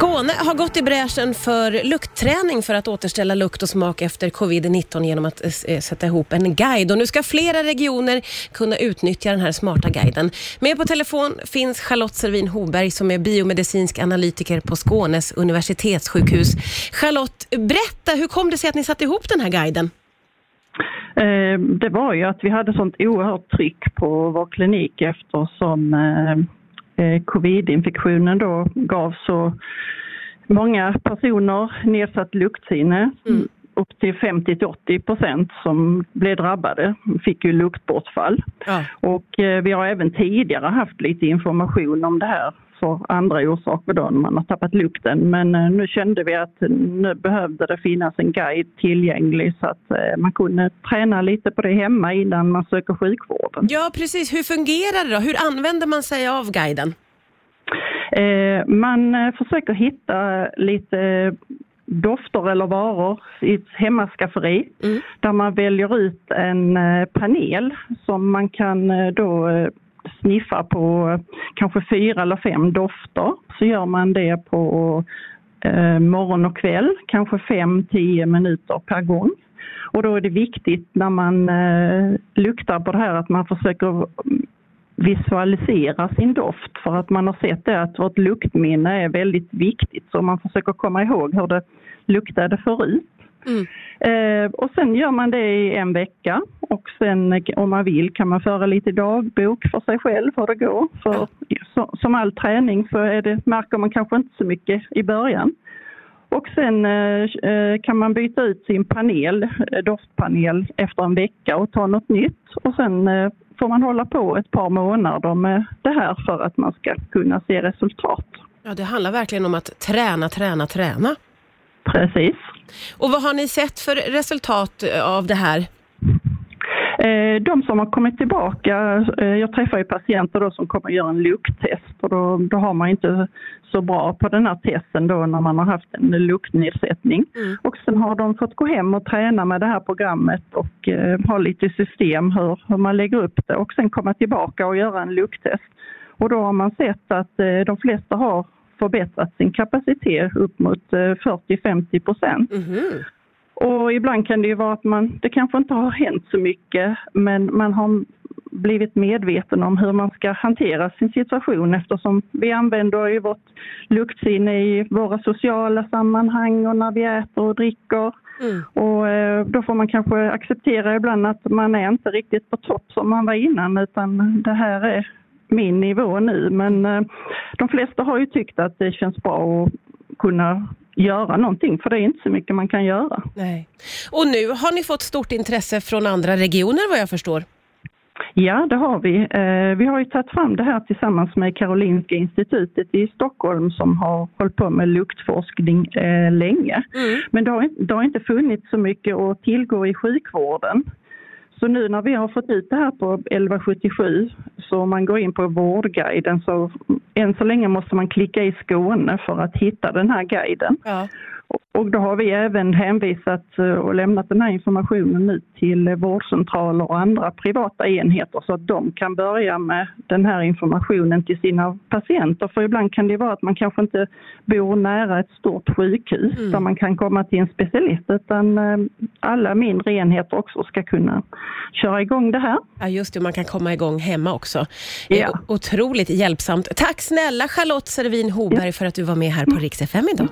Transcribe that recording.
Skåne har gått i bräschen för luktträning för att återställa lukt och smak efter covid-19 genom att eh, eh, sätta ihop en guide. Och nu ska flera regioner kunna utnyttja den här smarta guiden. Med på telefon finns Charlotte Servin Hoberg som är biomedicinsk analytiker på Skånes universitetssjukhus. Charlotte, berätta, hur kom det sig att ni satte ihop den här guiden? Eh, det var ju att vi hade sånt oerhört tryck på vår klinik eftersom covid-infektionen då gav så många personer nedsatt luktsinne. Mm. Upp till 50 till 80 procent som blev drabbade fick ju luktbortfall. Ja. Och vi har även tidigare haft lite information om det här för andra orsaker då när man har tappat lukten. Men eh, nu kände vi att nu behövde det finnas en guide tillgänglig så att eh, man kunde träna lite på det hemma innan man söker sjukvården. Ja precis, hur fungerar det då? Hur använder man sig av guiden? Eh, man försöker hitta lite dofter eller varor i ett hemmaskafferi mm. där man väljer ut en panel som man kan då sniffa på kanske fyra eller fem dofter så gör man det på eh, morgon och kväll, kanske fem, tio minuter per gång. Och då är det viktigt när man eh, luktar på det här att man försöker visualisera sin doft för att man har sett det att vårt luktminne är väldigt viktigt så man försöker komma ihåg hur det luktade förut. Mm. Eh, och sen gör man det i en vecka och sen om man vill kan man föra lite dagbok för sig själv hur det går. För så, som all träning så är det, märker man kanske inte så mycket i början. Och sen eh, eh kan man byta ut sin panel, eh, doftpanel efter en vecka och ta något nytt och sen eh, får man hålla på ett par månader med det här för att man ska kunna se resultat. Ja, det handlar verkligen om att träna, träna, träna. Precis. Och vad har ni sett för resultat av det här? Eh, de som har kommit tillbaka, eh, jag träffar ju patienter då som kommer att göra en lukttest och då, då har man inte så bra på den här testen då när man har haft en luktnedsättning. Mm. Och sen har de fått gå hem och träna med det här programmet och eh, ha lite system hur, hur man lägger upp det och sen komma tillbaka och göra en lukttest. Och då har man sett att eh, de flesta har förbättrat sin kapacitet upp mot 40-50 eh, procent. Mm. Och ibland kan det ju vara att man, det kanske inte har hänt så mycket men man har blivit medveten om hur man ska hantera sin situation eftersom vi använder ju vårt luktsinne i våra sociala sammanhang och när vi äter och dricker. Mm. Och eh, då får man kanske acceptera ibland att man är inte riktigt på topp som man var innan utan det här är min nivå nu. Men eh, de flesta har ju tyckt att det känns bra att kunna göra någonting, för det är inte så mycket man kan göra. Nej. Och nu har ni fått stort intresse från andra regioner vad jag förstår? Ja, det har vi. Eh, vi har ju tagit fram det här tillsammans med Karolinska institutet i Stockholm som har hållit på med luktforskning eh, länge. Mm. Men det har, det har inte funnits så mycket att tillgå i sjukvården. Så nu när vi har fått ut det här på 1177 så om man går in på Vårdguiden så än så länge måste man klicka i Skåne för att hitta den här guiden. Ja. Och då har vi även hänvisat eh, och lämnat den här informationen ut till vårdcentraler och andra privata enheter så att de kan börja med den här informationen till sina patienter. För ibland kan det vara att man kanske inte bor nära ett stort sjukhus mm. där man kan komma till en specialist utan eh, alla mindre enheter också ska kunna köra igång det här. Ja just det, man kan komma igång hemma också. Ja. Otroligt hjälpsamt. Tack snälla Charlotte Servin Hoberg ja. för att du var med här på Rix FM idag.